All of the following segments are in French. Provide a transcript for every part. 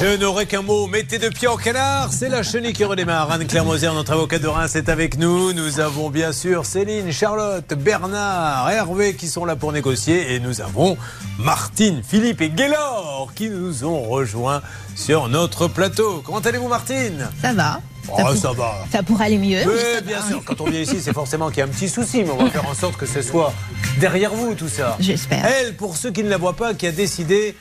Je n'aurai qu'un mot, mettez de pied en canard, c'est la chenille qui redémarre. Anne-Claire Moser, notre avocat de Reims, est avec nous. Nous avons bien sûr Céline, Charlotte, Bernard, Hervé qui sont là pour négocier. Et nous avons Martine, Philippe et Gaylor qui nous ont rejoints sur notre plateau. Comment allez-vous Martine? Ça va. Oh, ça, va. Ça pourrait aller mieux. Oui, bien sûr. Quand on vient ici, c'est forcément qu'il y a un petit souci, mais on va faire en sorte que ce soit derrière vous tout ça. J'espère. Elle, pour ceux qui ne la voient pas, qui a décidé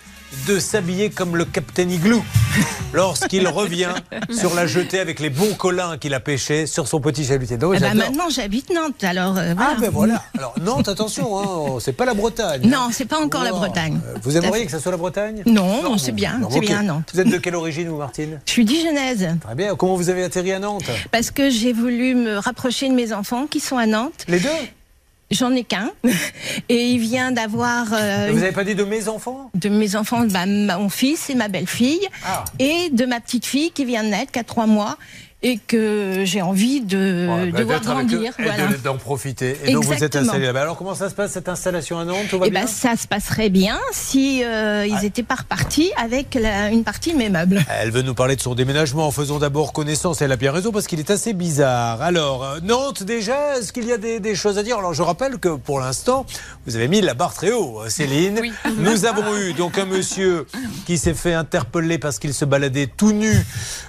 de s'habiller comme le Captain Igloo lorsqu'il revient sur la jetée avec les bons collins qu'il a pêchés sur son petit chalutier. Donc, eh ben maintenant, j'habite Nantes, alors euh, voilà. Ah ben voilà. Alors Nantes, attention, hein, c'est pas la Bretagne. Non, c'est pas encore la Bretagne. Euh, vous aimeriez que ça soit la Bretagne Non, non c'est bien, c'est bien Nantes. Vous êtes de quelle origine, vous, Martine Je suis dijonnaise. Très bien. Comment vous avez atterri à Nantes Parce que j'ai voulu me rapprocher de mes enfants qui sont à Nantes. Les deux J'en ai qu'un. Et il vient d'avoir. Euh, vous n'avez pas dit de mes enfants? De mes enfants, bah, mon fils et ma belle-fille. Ah. Et de ma petite fille qui vient de naître, qui a trois mois et que j'ai envie de, bah, voir grandir. Et d'en profiter. Et donc vous êtes installé là-bas. Alors comment ça se passe cette installation à Nantes? Tout va eh ben, Ça se passerait bien si euh, ils n'étaient ah. pas repartis avec une partie de mes meubles. Elle veut nous parler de son déménagement. Faisons d'abord connaissance. Elle a bien raison parce qu'il est assez bizarre. Alors euh, Nantes déjà, est-ce qu'il y a des, choses à dire? Alors je rappelle que pour l'instant, vous avez mis la barre très haut, euh, Céline. Nous avons eu donc un monsieur qui s'est fait interpeller parce qu'il se baladait tout nu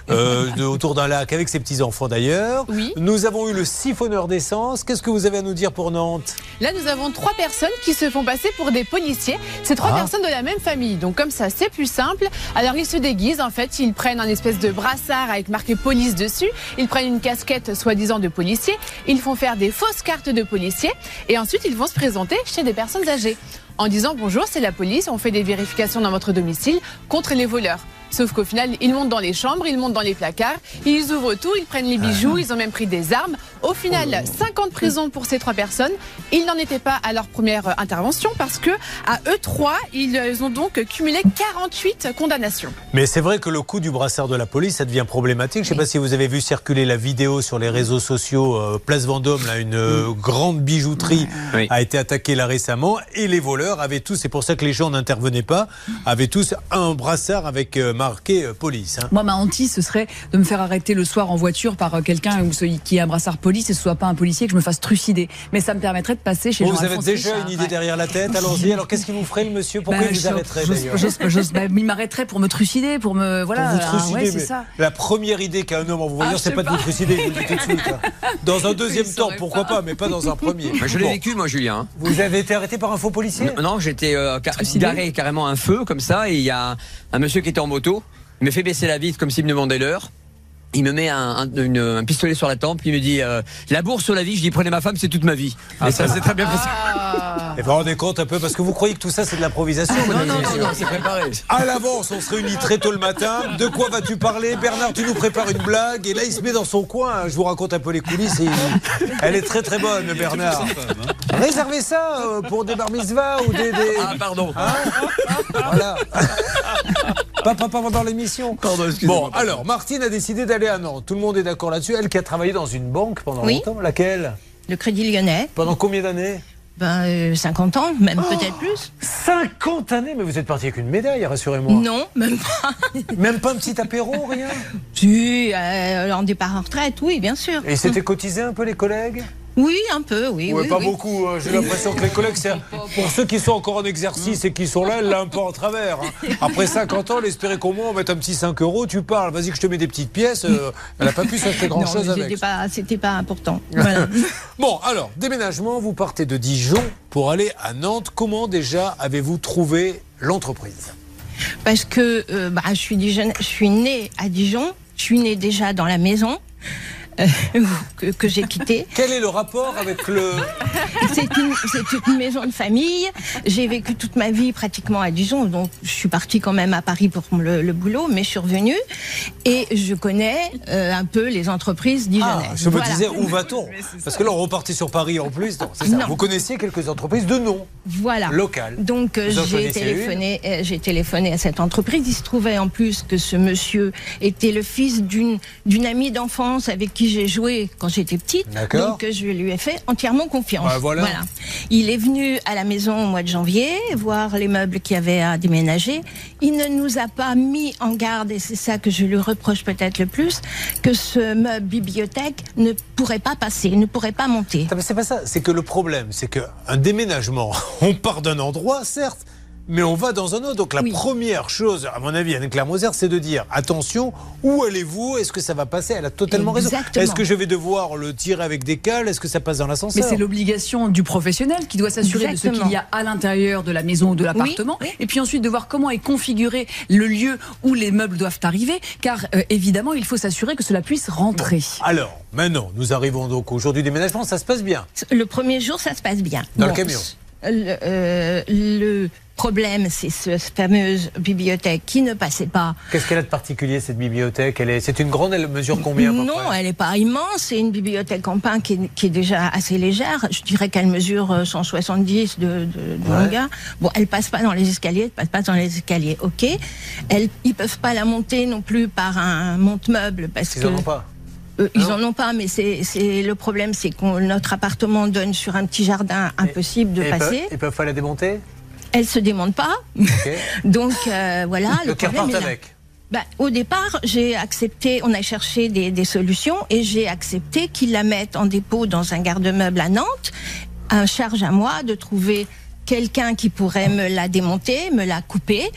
de, autour d'un lac avec ses petits-enfants d'ailleurs. Oui. Nous avons eu le siphonneur d'essence. Qu'est-ce que vous avez à nous dire pour Nantes? Là, nous avons trois personnes qui se font passer pour des policiers. C'est trois ah. personnes de la même famille. Donc, comme ça, c'est plus simple. Alors, ils se déguisent. En fait, ils prennent un espèce de brassard avec marqué police dessus. Ils prennent une casquette soi-disant de policier. Ils font faire des fausses cartes de policiers. Et ensuite, ils vont se présenter chez des personnes âgées en disant bonjour, c'est la police, on fait des vérifications dans votre domicile contre les voleurs. Sauf qu'au final, ils montent dans les chambres, ils montent dans les placards, ils ouvrent tout, ils prennent les bijoux, ah. ils ont même pris des armes. Au final, 50 prisons pour ces trois personnes. Ils n'en étaient pas à leur première euh, intervention parce que à eux trois, ils euh, ont donc cumulé 48 condamnations. Mais c'est vrai que le coup du brassard de la police, ça devient problématique. Je ne sais pas si vous avez vu circuler la vidéo sur les réseaux sociaux. Euh, Place Vendôme, là, une grande bijouterie a été attaquée là récemment et les voleurs avaient tous, c'est pour ça que les gens n'intervenaient pas, avaient tous un brassard avec marqué euh, police. Hein. Moi, ma hantise, ce serait de me faire arrêter le soir en voiture par euh, quelqu'un qui a un brassard police et ce soit pas un policier, que je me fasse trucider. Mais ça me permettrait de passer chez Vous avez déjà une idée derrière la tête Allons-y. Alors, qu'est-ce qui vous ferait, le monsieur? Pourquoi ben, il vous arrêterait d'ailleurs? bah, Il m'arrêterait pour me trucider, pour me. Voilà. Pour vous trucider, ça. La première idée qu'a un homme en vous voyant, ah, c'est pas, de vous trucider, je vous le tout de suite. Hein. Dans un deuxième temps, pourquoi pas. mais pas dans un premier. je l'ai vécu, moi, Julien. Vous avez été arrêté par un faux policier? Non, j'étais euh, garé carrément un feu, comme ça, et il y a un monsieur qui était en moto. Il me fait baisser la vitre comme s'il me demandait l'heure. Il me met un, un, pistolet sur la tempe, il me dit euh, la bourse sur la vie, je dis prenez ma femme, c'est toute ma vie. Ah, et ça c'est très bien passé. Ah. Et vous rendez compte un peu parce que vous croyez que tout ça c'est de l'improvisation Non non non, non c'est préparé. À l'avance, on se réunit très tôt le matin. De quoi vas-tu parler Bernard, tu nous prépares une blague et là il se met dans son coin. Je vous raconte un peu les coulisses. Elle est très très bonne Bernard. Réservez ça euh, pour des bar ou des, Ah pardon. Hein? Voilà. Pas, pas, pendant l'émission. Bon, alors, Martine a décidé d'aller à Nantes. Tout le monde est d'accord là-dessus. Elle qui a travaillé dans une banque pendant longtemps. Laquelle? Le Crédit Lyonnais. Pendant combien d'années? Ben, 50 euh, ans, même oh peut-être plus. 50 années Mais vous êtes parti avec une médaille, rassurez-moi. Non, même pas. même pas un petit apéro, rien? Si, euh, en départ en retraite, oui, bien sûr. Et c'était cotisé un peu les collègues? Oui, un peu, oui. oui pas beaucoup. Hein. J'ai l'impression que les collègues, c'est pour ceux qui sont encore en exercice et qui sont là, elle l'a un peu en travers. Hein. Après 50 ans, l'espérer qu'au moins on mette un petit 5 euros, tu parles, vas-y que je te mets des petites pièces. Euh, elle n'a pas pu s'acheter grand-chose avec. C'était pas, pas important. bon, alors, déménagement, vous partez de Dijon pour aller à Nantes. Comment déjà avez-vous trouvé l'entreprise? Parce que euh, bah, je, suis je suis née à Dijon, je suis née déjà dans la maison. Euh, que, j'ai quitté. Quel est le rapport avec le... C'est une, maison de famille. J'ai vécu toute ma vie pratiquement à Dijon, donc je suis partie quand même à Paris pour le, boulot, mais je suis revenue et je connais euh, un peu les entreprises dijonnaises. Ah, je me disais, où va-t-on? Parce que là, on repartait sur Paris en plus. ça. Vous connaissiez quelques entreprises de nom voilà. local. Donc euh, j'ai téléphoné, j'ai téléphoné à cette entreprise. Il se trouvait en plus que ce monsieur était le fils d'une amie d'enfance avec qui qui j'ai joué quand j'étais petite. Donc je lui ai fait entièrement confiance. Bah, voilà. Il est venu à la maison au mois de janvier voir les meubles qu'il y avait à déménager. Il ne nous a pas mis en garde, et c'est ça que je lui reproche peut-être le plus, que ce meuble bibliothèque ne pourrait pas passer, ne pourrait pas monter. C'est pas ça. C'est que le problème, c'est qu'un déménagement, on part d'un endroit, certes, mais on va dans un autre. Donc la première chose, à mon avis, Anne-Claire Moser, c'est de dire attention, où allez-vous? Est-ce que ça va passer? Elle a totalement raison. Est-ce que je vais devoir le tirer avec des cales? Est-ce que ça passe dans l'ascenseur? Mais c'est l'obligation du professionnel qui doit s'assurer de ce qu'il y a à l'intérieur de la maison ou de l'appartement. Et puis ensuite de voir comment est configuré le lieu où les meubles doivent arriver. Car euh, évidemment, il faut s'assurer que cela puisse rentrer. Alors, maintenant, nous arrivons donc au jour du déménagement. Ça se passe bien? Le premier jour, ça se passe bien. Dans le camion? Le, euh, le problème, c'est cette fameuse bibliothèque qui ne passait pas. Qu'est-ce qu'elle a de particulier, cette bibliothèque? Elle est, C'est une grande, elle mesure combien Non, elle n'est pas immense. C'est une bibliothèque en pain qui est, déjà assez légère. Je dirais qu'elle mesure 170 euh, de, de, longueur. Bon, elle passe pas dans les escaliers, elle passe pas dans les escaliers, ok. Elle, ils peuvent pas la monter non plus par un monte-meuble parce ils que... ont pas euh, ils en ont pas, mais c'est le problème, c'est que notre appartement donne sur un petit jardin impossible de passer. Ils peuvent pas la démonter? Elle se démonte pas. Donc euh, voilà. Le, le avec. Bah, au départ, j'ai accepté, on a cherché des, des solutions et j'ai accepté qu'ils la mettent en dépôt dans un garde-meuble à Nantes. Un charge à moi de trouver quelqu'un qui pourrait me la démonter, me la couper,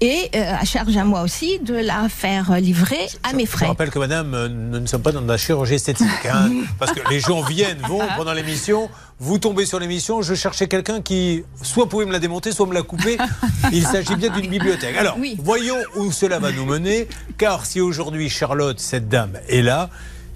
et euh, à charge à moi aussi de la faire livrer à mes frais. Je rappelle que madame, euh, nous ne sommes pas dans la chirurgie esthétique, hein, parce que les gens viennent, vont pendant l'émission, vous tombez sur l'émission, je cherchais quelqu'un qui soit pouvait me la démonter, soit me la couper. Il s'agit bien d'une bibliothèque. Alors, voyons où cela va nous mener, car si aujourd'hui Charlotte, cette dame, est là,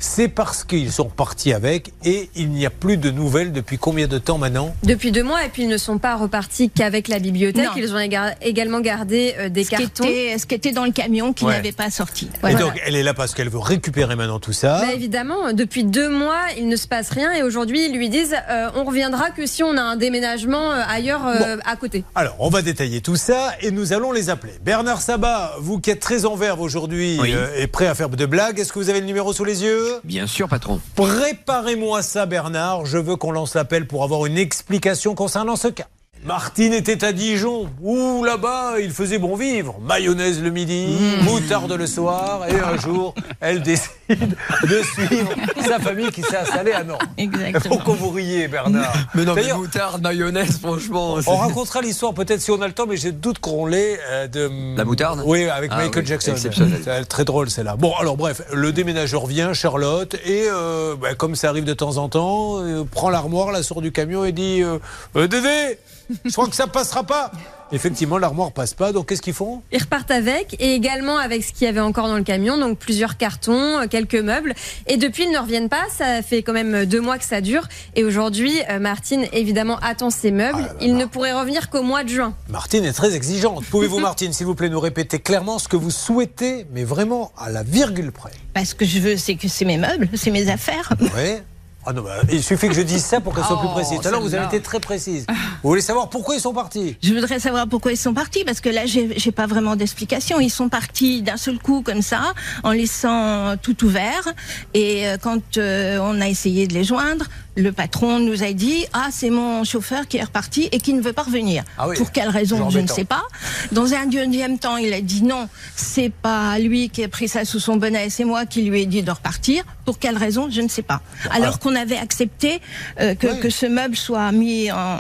c'est parce qu'ils sont partis avec et il n'y a plus de nouvelles depuis combien de temps maintenant Depuis deux mois et puis ils ne sont pas repartis qu'avec la bibliothèque. Ils ont également gardé euh, des cartons. ce qui était dans le camion qui n'avait pas sorti. Et donc elle est là parce qu'elle veut récupérer maintenant tout ça. Bah, évidemment, depuis deux mois il ne se passe rien et aujourd'hui ils lui disent euh, on reviendra que si on a un déménagement euh, ailleurs à côté. Alors on va détailler tout ça et nous allons les appeler. Bernard Sabat, vous qui êtes très en verve aujourd'hui et prêt à faire de blagues, est-ce que vous avez le numéro sous les yeux? Bien sûr, patron. Préparez-moi ça, Bernard. Je veux qu'on lance l'appel pour avoir une explication concernant ce cas. Martine était à Dijon. Ouh, là-bas, il faisait bon vivre. Mayonnaise le midi, mmh. moutarde le soir. Et un jour, elle décide de suivre sa famille qui s'est installée à Nantes. Exactement. Pourquoi vous riez, Bernard Mais non, mais moutarde, mayonnaise, franchement. On racontera l'histoire peut-être si on a le temps, mais j'ai doute qu'on l'ait euh, de. La moutarde? Oui, avec ah Michael Jackson. C'est très drôle, c'est là. Bon, alors bref, le déménageur vient, Charlotte, et euh, bah, comme ça arrive de temps en temps, euh, prend l'armoire, la sort du camion et dit Dédé je crois que ça passera pas. Effectivement, l'armoire passe pas. Donc, qu'est-ce qu'ils font? Ils repartent avec, et également avec ce qu'il y avait encore dans le camion, donc plusieurs cartons, euh, quelques meubles. Et depuis, ils ne reviennent pas. Ça fait quand même deux mois que ça dure. Et aujourd'hui, euh, Martine, évidemment, attend ses meubles. Ah il ne pourrait revenir qu'au mois de juin. Martine est très exigeante. Pouvez-vous, Martine, s'il vous plaît, nous répéter clairement ce que vous souhaitez, mais vraiment à la virgule près? Parce ce que je veux, c'est que c'est mes meubles, c'est mes affaires. Oui. Ah non, bah, il suffit que je dise ça pour qu'elle soit plus oh, précise. L'heure, vous avez été très précise. Vous voulez savoir pourquoi ils sont partis? Je voudrais savoir pourquoi ils sont partis, parce que là, j'ai pas vraiment d'explication. Ils sont partis d'un seul coup, comme ça, en laissant tout ouvert. Et euh, quand euh, on a essayé de les joindre, le patron nous a dit Ah, c'est mon chauffeur qui est reparti et qui ne veut pas revenir. Ah Pour quelle raison Je ne sais pas. Dans un deuxième temps, il a dit Non, c'est pas lui qui a pris ça sous son bonnet, c'est moi qui lui ai dit de repartir. Pour quelle raison Je ne sais pas. alors, qu'on avait accepté euh, que, que, ce meuble soit mis en.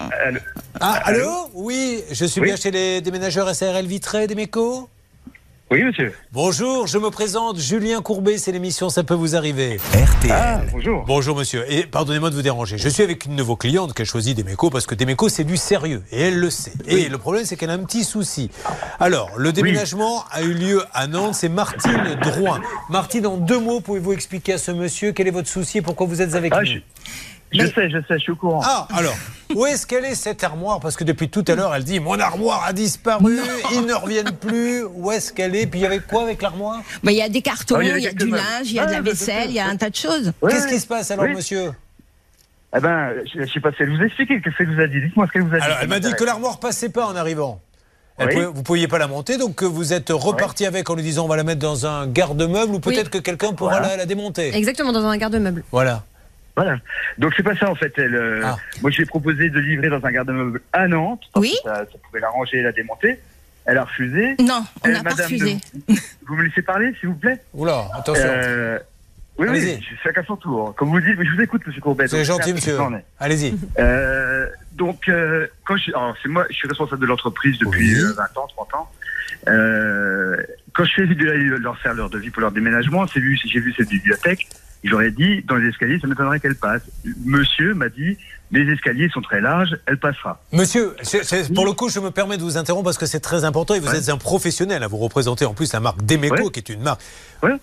Ah, allô? Oui, je suis bien chez les déménageurs SRL Vitré des Mécos oui, monsieur. Bonjour, je me présente, Julien Courbet, c'est l'émission Ça peut vous arriver. RTL. Ah, bonjour. Bonjour, monsieur. Et pardonnez-moi de vous déranger. Je suis avec une de vos clientes qui a choisi Demeco parce que Demeco, c'est du sérieux. Et elle le sait. Et le problème, c'est qu'elle a un petit souci. Alors, le déménagement a eu lieu à Nantes. C'est Martine Drouin. Martine, en deux mots, pouvez-vous expliquer à ce monsieur quel est votre souci et pourquoi vous êtes avec ah, nous? je sais, je sais, je suis au courant. Ah, alors, où est-ce qu'elle est cette armoire? Parce que depuis tout à l'heure, elle dit Mon armoire a disparu, ils ne reviennent plus. Où est-ce qu'elle est? Puis il y avait quoi avec l'armoire? Bah, Il y a des cartons, ah, il y a, du linge, il y a de la vaisselle, il y a un tas de choses. Qu'est-ce qui se passe alors, monsieur? Eh ben, je ne sais pas si elle vous a expliqué. Qu'est-ce qu'elle vous a dit Dites-moi ce qu'elle vous a dit. Alors, elle m'a dit que l'armoire passait pas en arrivant. vous ne pouviez pas la monter, donc vous êtes reparti avec en lui disant on va la mettre dans un garde-meuble ou peut-être que quelqu'un pourra la, démonter. Exactement, dans un garde-meuble. Voilà. Voilà. Donc c'est pas ça en fait. Elle, ah. Moi je lui ai proposé de livrer dans un garde-meuble à Nantes. Oui. Ça, ça, pouvait l'arranger et la démonter. Elle a refusé. Non, on n'a pas refusé. vous me laissez parler s'il vous plaît? Oula, attention. Euh, oui, oui, chacun son tour. Comme vous dites, mais je vous écoute, M. Courbet. C'est gentil, monsieur. Allez-y. Euh, donc, euh, quand je, alors, c'est moi, je suis responsable de l'entreprise depuis 20 ans, 30 ans. Euh, quand je suis venu leur faire leur devis pour leur déménagement, c'est vu, j'ai vu cette bibliothèque, j'aurais dit, dans les escaliers, ça m'étonnerait qu'elle passe. Monsieur m'a dit, les escaliers sont très larges, elle passera. Monsieur, pour le coup, je me permets de vous interrompre parce que c'est très important et vous êtes un professionnel. à vous représenter en plus la marque Demeco, qui est une marque.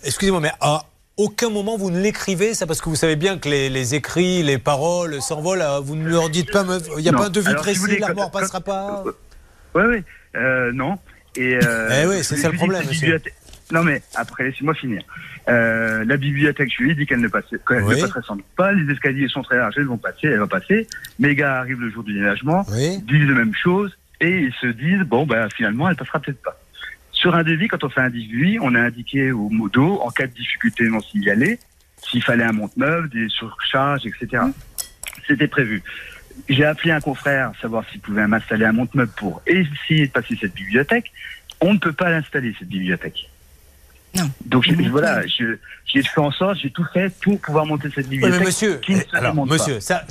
Excusez-moi, mais à aucun moment vous ne l'écrivez, ça parce que vous savez bien que les, écrits, les paroles s'envolent. Vous ne leur dites pas, il n'y a pas de devis précis, l'armoire passera pas. Oui, oui, euh, non. Et, euh, eh oui, c'est ça le problème. Monsieur. Non mais après, laissez-moi finir. Euh, la bibliothèque, je lui ai dit qu'elle ne passait, qu'elle ne passerait sans doute pas. Les escaliers sont très larges, elles vont passer, elle va passer. Mes gars arrivent le jour du déménagement, disent la même chose et ils se disent bon ben finalement elle passera peut-être pas. Sur un devis, quand on fait un devis, on a indiqué au modo en cas de difficulté non signalée s'il fallait un monte-meuble, des surcharges, etc. C'était prévu. J'ai appelé un confrère savoir s'il pouvait m'installer un monte-meuble pour essayer de passer cette bibliothèque. On ne peut pas l'installer cette bibliothèque. Non. Donc voilà, j'ai fait en sorte, j'ai tout fait pour pouvoir monter cette bibliothèque. mais monsieur, alors, monsieur, ça,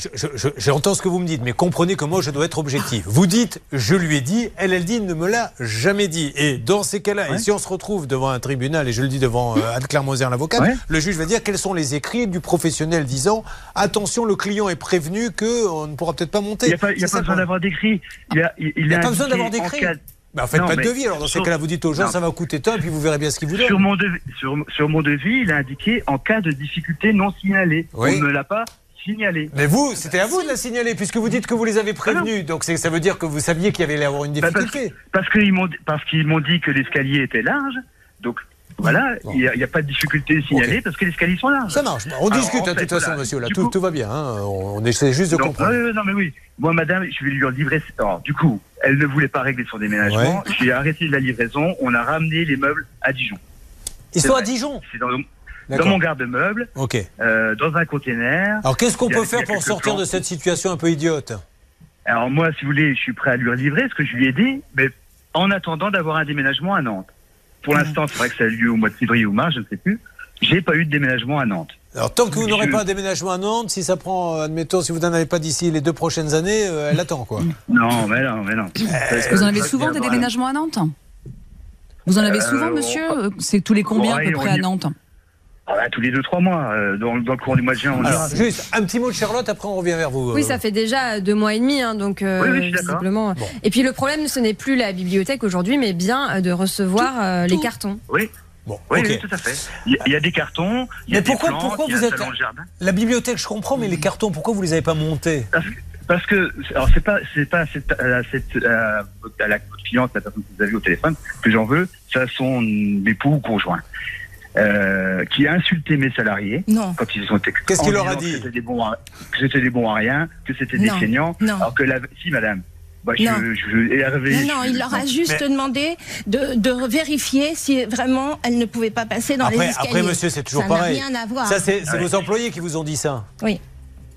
j'entends ce que vous me dites, mais comprenez que moi je dois être objectif. Vous dites, je lui ai dit, elle, elle dit, ne me l'a jamais dit. Et dans ces cas-là, et si on se retrouve devant un tribunal, et je le dis devant euh, Anne-Claire Moser, l'avocate, le juge va dire quels sont les écrits du professionnel disant, attention, le client est prévenu qu'on ne pourra peut-être pas monter. Il n'y a pas, besoin d'avoir d'écrit. Il n'y a, pas besoin d'avoir d'écrit. Bah, faites pas de devis. Alors, dans ces cas-là, vous dites aux gens, ça va coûter tant, et puis vous verrez bien ce qu'ils vous donnent. Sur mon, devis, sur, mon devis, il a indiqué en cas de difficulté non signalée. On ne l'a pas signalé. Mais vous, c'était à vous de la signaler, puisque vous dites que vous les avez prévenus. Donc, ça veut dire que vous saviez qu'il y avait avoir une bah, difficulté. parce, qu'ils m'ont, parce qu'ils m'ont dit que l'escalier était large. Donc, voilà, il n'y a, pas de difficulté signalée parce que les escaliers sont larges. Ça marche. On discute hein, de toute façon, monsieur. Là, tout, va bien. Hein. On essaie juste de comprendre. non, mais oui. Moi, madame, je vais lui livrer. Alors, du coup, elle ne voulait pas régler son déménagement. J'ai arrêté la livraison. On a ramené les meubles à Dijon. Ils sont à Dijon C'est dans, mon garde-meuble. Ok. Euh, dans un container. Alors, qu'est-ce qu'on peut faire pour sortir de cette situation un peu idiote Alors, moi, si vous voulez, je suis prêt à lui livrer ce que je lui ai dit, mais en attendant d'avoir un déménagement à Nantes. Pour l'instant, c'est vrai que ça a lieu au mois de février ou mars, je ne sais plus. J'ai pas eu de déménagement à Nantes. Alors, tant que vous n'aurez pas un déménagement à Nantes, si ça prend, euh, admettons, si vous n'en avez pas d'ici les deux prochaines années, euh, elle attend, quoi. Non, mais non, mais non. vous en avez souvent des déménagements à Nantes? Vous en avez souvent, euh, monsieur? C'est tous les combien à peu près à Nantes? Ah bah, tous les deux, trois mois. Dans, le cours du mois de juin, on Alors, Juste un petit mot de Charlotte, après on revient vers vous. Oui, ça fait déjà deux mois et demi, hein, donc oui, visiblement. Et puis le problème, ce n'est plus la bibliothèque aujourd'hui, mais bien de recevoir les cartons. Oui. Bon, oui, tout à fait. Il y, a des cartons. Il y a mais pourquoi, des pourquoi vous êtes la bibliothèque Je comprends, mais les cartons, pourquoi vous les avez pas montés? Parce que, alors c'est pas, c'est pas cette, à, cette, à, la cliente, la personne que vous avez au téléphone, que j'en veux, c'est son époux ou conjoint. Euh, qui a insulté mes salariés non. quand ils ont été. Qu'est-ce qu'il leur a dit Que c'était des bons à, que c'était des bons à rien, que c'était des feignants. Alors que la, si madame, bah, non. Je, non, il leur a juste demandé de, de, vérifier si vraiment elle ne pouvait pas passer dans les escaliers. Après, monsieur, c'est toujours ça pareil. Rien à voir. Ça, c'est vos employés qui vous ont dit ça. Oui.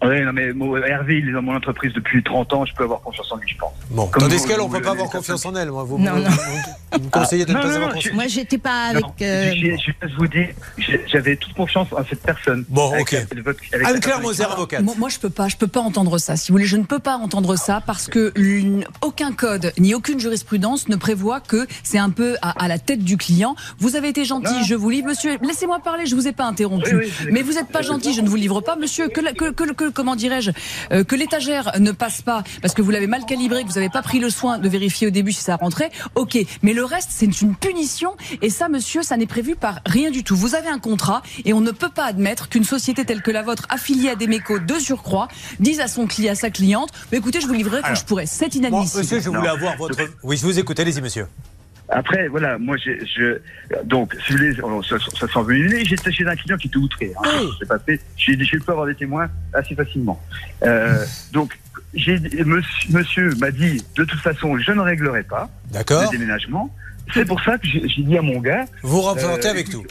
Oui, non, mais Hervé, il est dans mon entreprise depuis 30 ans, je peux avoir confiance en lui, je pense. Bon, Comme tandis qu'elle, on ne peut pas avoir confiance en elle. Moi. Vous, non, non. Vous, me conseillez de ne pas avoir confiance Moi, j'étais pas avec. Euh... Je, je, je, vous dire, j'avais toute confiance en cette personne. Bon, ok. Anne-Claire Moser, avocate. Moi, je peux pas, je peux pas entendre ça. Si vous voulez, je ne peux pas entendre ça parce que aucun code ni aucune jurisprudence ne prévoit que c'est un peu à, la tête du client. Vous avez été gentil, je vous livre, monsieur. Laissez-moi parler, je vous ai pas interrompu. mais vous n'êtes pas gentil, je ne vous livre pas, monsieur. Que, que, que comment dirais-je euh, que l'étagère ne passe pas parce que vous l'avez mal calibré, que vous n'avez pas pris le soin de vérifier au début si ça rentrait, ok. Mais le reste, c'est une punition et ça, monsieur, ça n'est prévu par rien du tout. Vous avez un contrat et on ne peut pas admettre qu'une société telle que la vôtre, affiliée à des mécos de surcroît, dise à son client, à sa cliente, mais écoutez, je vous livrerai quand je pourrais. C'est inadmissible. monsieur, je voulais avoir votre. Oui, je vous écoute. Allez-y, monsieur. Après, voilà, moi, je, je donc, si vous voulez, ça, ça venait. J'étais chez un client qui était outré. Hein, C'est passé. J'ai dit, je peux avoir des témoins assez facilement. Euh, donc, monsieur, monsieur m'a dit, de toute façon, je ne réglerai pas le déménagement. C'est pour ça que j'ai dit à mon gars. Vous représentez avec tout.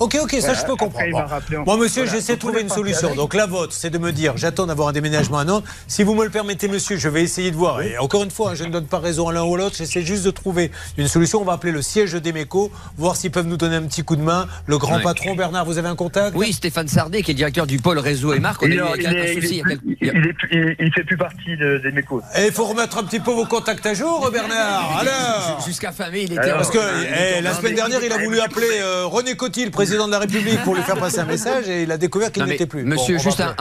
Ok, ok, ça je peux comprendre. Moi, monsieur, j'essaie de trouver une solution. Donc la vôtre, c'est de me dire, j'attends d'avoir un déménagement à Nantes. Si vous me le permettez, monsieur, je vais essayer de voir. Et encore une fois, hein, je ne donne pas raison à l'un ou à l'autre. J'essaie juste de trouver une solution. On va appeler le siège d'Emeco, voir s'ils peuvent nous donner un petit coup de main. Le grand patron, Bernard, vous avez un contact Oui, Stéphane Sardet, qui est directeur du pôle réseau et marque. On il, ne fait plus partie d'Emeco. Et il faut remettre un petit peu vos contacts à jour, Bernard. Alors Jusqu'à fin mai, il était. Parce que eh, la semaine dernière, il a voulu appeler euh, René Coty, le président de la République pour lui faire passer un message et il a découvert qu'il n'était plus. Monsieur, juste un,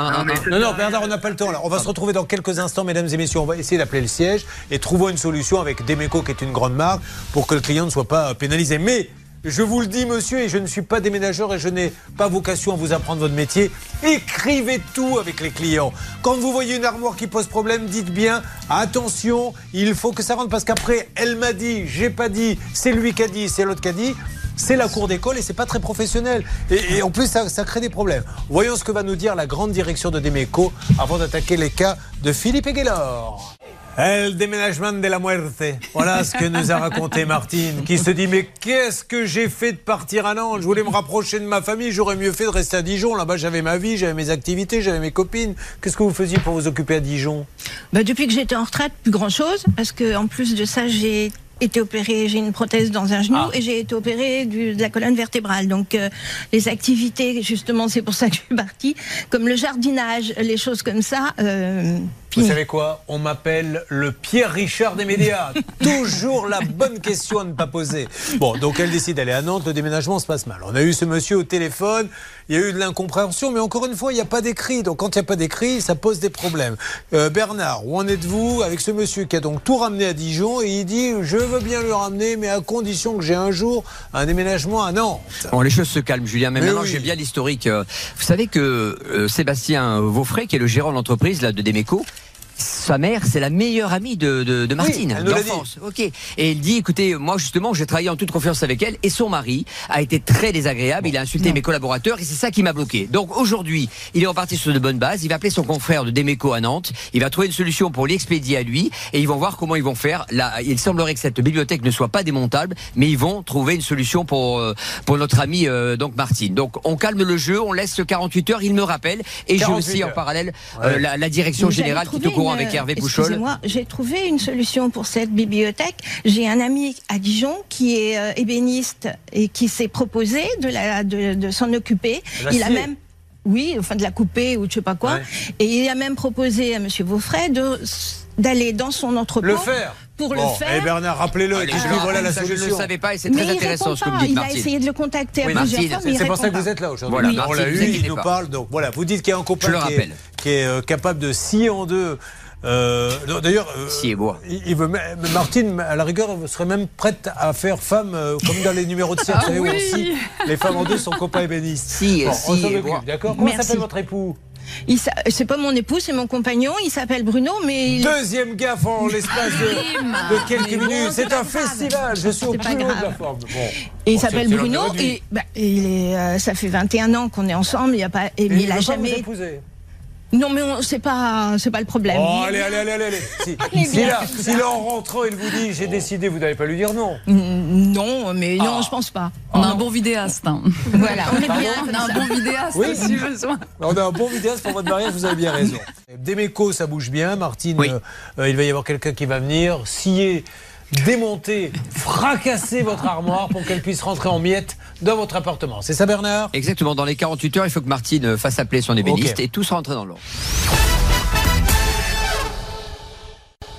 Non, non, Bernard, on n'a pas le temps. On va se retrouver dans quelques instants, mesdames et messieurs. On va essayer d'appeler le siège et trouver une solution avec Demeco, qui est une grande marque, pour que le client ne soit pas pénalisé. Mais je vous le dis, monsieur, et je ne suis pas déménageur et je n'ai pas vocation à vous apprendre votre métier. Écrivez tout avec les clients. Quand vous voyez une armoire qui pose problème, dites bien attention, il faut que ça rentre parce qu'après, elle m'a dit, j'ai pas dit, c'est lui qui a dit, c'est l'autre qui a dit c'est la cour d'école et c'est pas très professionnel. Et, en plus, ça, crée des problèmes. Voyons ce que va nous dire la grande direction de Demeco avant d'attaquer les cas de Philippe Eguelor. El déménagement de la muerte. Voilà ce que nous a raconté Martine, qui se dit Mais qu'est-ce que j'ai fait de partir à Nantes? Je voulais me rapprocher de ma famille, j'aurais mieux fait de rester à Dijon. Là-bas, j'avais ma vie, j'avais mes activités, j'avais mes copines. Qu'est-ce que vous faisiez pour vous occuper à Dijon? Bah, Depuis que j'étais en retraite, plus grand-chose, parce qu'en plus de ça, j'ai été opérée, j'ai une prothèse dans un genou ah. et j'ai été opérée du, de la colonne vertébrale. Donc euh, les activités, justement, c'est pour ça que je suis partie, comme le jardinage, les choses comme ça. Euh, vous savez quoi On m'appelle le Pierre Richard des médias. Toujours la bonne question à ne pas poser. Bon, donc elle décide d'aller à Nantes, le déménagement se passe mal. On a eu ce monsieur au téléphone, il y a eu de l'incompréhension, mais encore une fois, il n'y a pas d'écrit. Donc quand il n'y a pas d'écrit, ça pose des problèmes. Euh, Bernard, où en êtes-vous avec ce monsieur qui a donc tout ramené à Dijon et il dit je veux bien le ramener, mais à condition que j'ai un jour un déménagement à Nantes. Bon, les choses se calment, Julien. Mais, maintenant, j'ai bien l'historique. Euh, vous savez que euh, Sébastien Vaufray, qui est le gérant de l'entreprise de Demeco, sa mère, c'est la meilleure amie de, de, Martine, d'enfance. Ok. Et il dit, écoutez, moi justement, j'ai travaillé en toute confiance avec elle, et son mari a été très désagréable. Il a insulté mes collaborateurs, et c'est ça qui m'a bloqué. Donc aujourd'hui, il est reparti sur de bonnes bases. Il va appeler son confrère de Demeco à Nantes. Il va trouver une solution pour l'expédier à lui, et ils vont voir comment ils vont faire. Là, il semblerait que cette bibliothèque ne soit pas démontable, mais ils vont trouver une solution pour euh, pour notre amie euh, donc Martine. Donc on calme le jeu, on laisse 48 heures. Il me rappelle, et j'ai aussi en parallèle euh, la, la, direction générale qui au avec Hervé Bouchol moi j'ai trouvé une solution pour cette bibliothèque. J'ai un ami à Dijon qui est euh, ébéniste et qui s'est proposé de, la, de, s'en occuper. Il a même oui, enfin de la couper ou je sais pas quoi. Et il a même proposé à Monsieur Vaufray de d'aller dans son entrepôt. Le faire pour le faire. Et eh, Bernard, rappelez-le. voilà la solution. Je ne le savais pas et c'est très intéressant ce que vous dites, Il a essayé de le contacter à plusieurs fois, C'est pour ça que vous êtes là aujourd'hui. on l'a eu, il nous parle. Donc voilà, vous dites qu'il y a un copain qui est, euh, capable de scier en deux euh, D'ailleurs, euh, il, veut, Martine, à la rigueur, serait même prête à faire femme, euh, comme dans les numéros de cirque, ah aussi, les femmes en deux sont copains ébénistes. Si, bon, si, d'accord Comment s'appelle votre époux c'est pas mon époux, c'est mon compagnon. Il s'appelle Bruno, mais deuxième gaffe en l'espace de, quelques minutes. C'est un festival. Je suis au plus haut de la forme. Et il s'appelle Bruno et, bah, il est, euh, ça fait 21 ans qu'on est ensemble. Il a pas, et, il, a jamais. Non, mais c'est pas, c'est pas le problème. Oh, allez, allez, allez, allez. Si, si, là, si là, en rentrant, il vous dit j'ai décidé, vous n'allez pas lui dire non. Mm, non, mais non, ah. je pense pas. On a un bon vidéaste. Hein. Voilà, on est bien. On a un bon vidéaste oui. si besoin. On a un bon vidéaste pour votre mariage, vous avez bien raison. Demeco, ça bouge bien. Martine, euh, euh, il va y avoir quelqu'un qui va venir scier démonter, fracasser votre armoire pour qu'elle puisse rentrer en miettes dans votre appartement. C'est ça, Bernard? Exactement. Dans les 48 heures, il faut que Martine fasse appeler son ébéniste et tout se rentre dans l'ordre.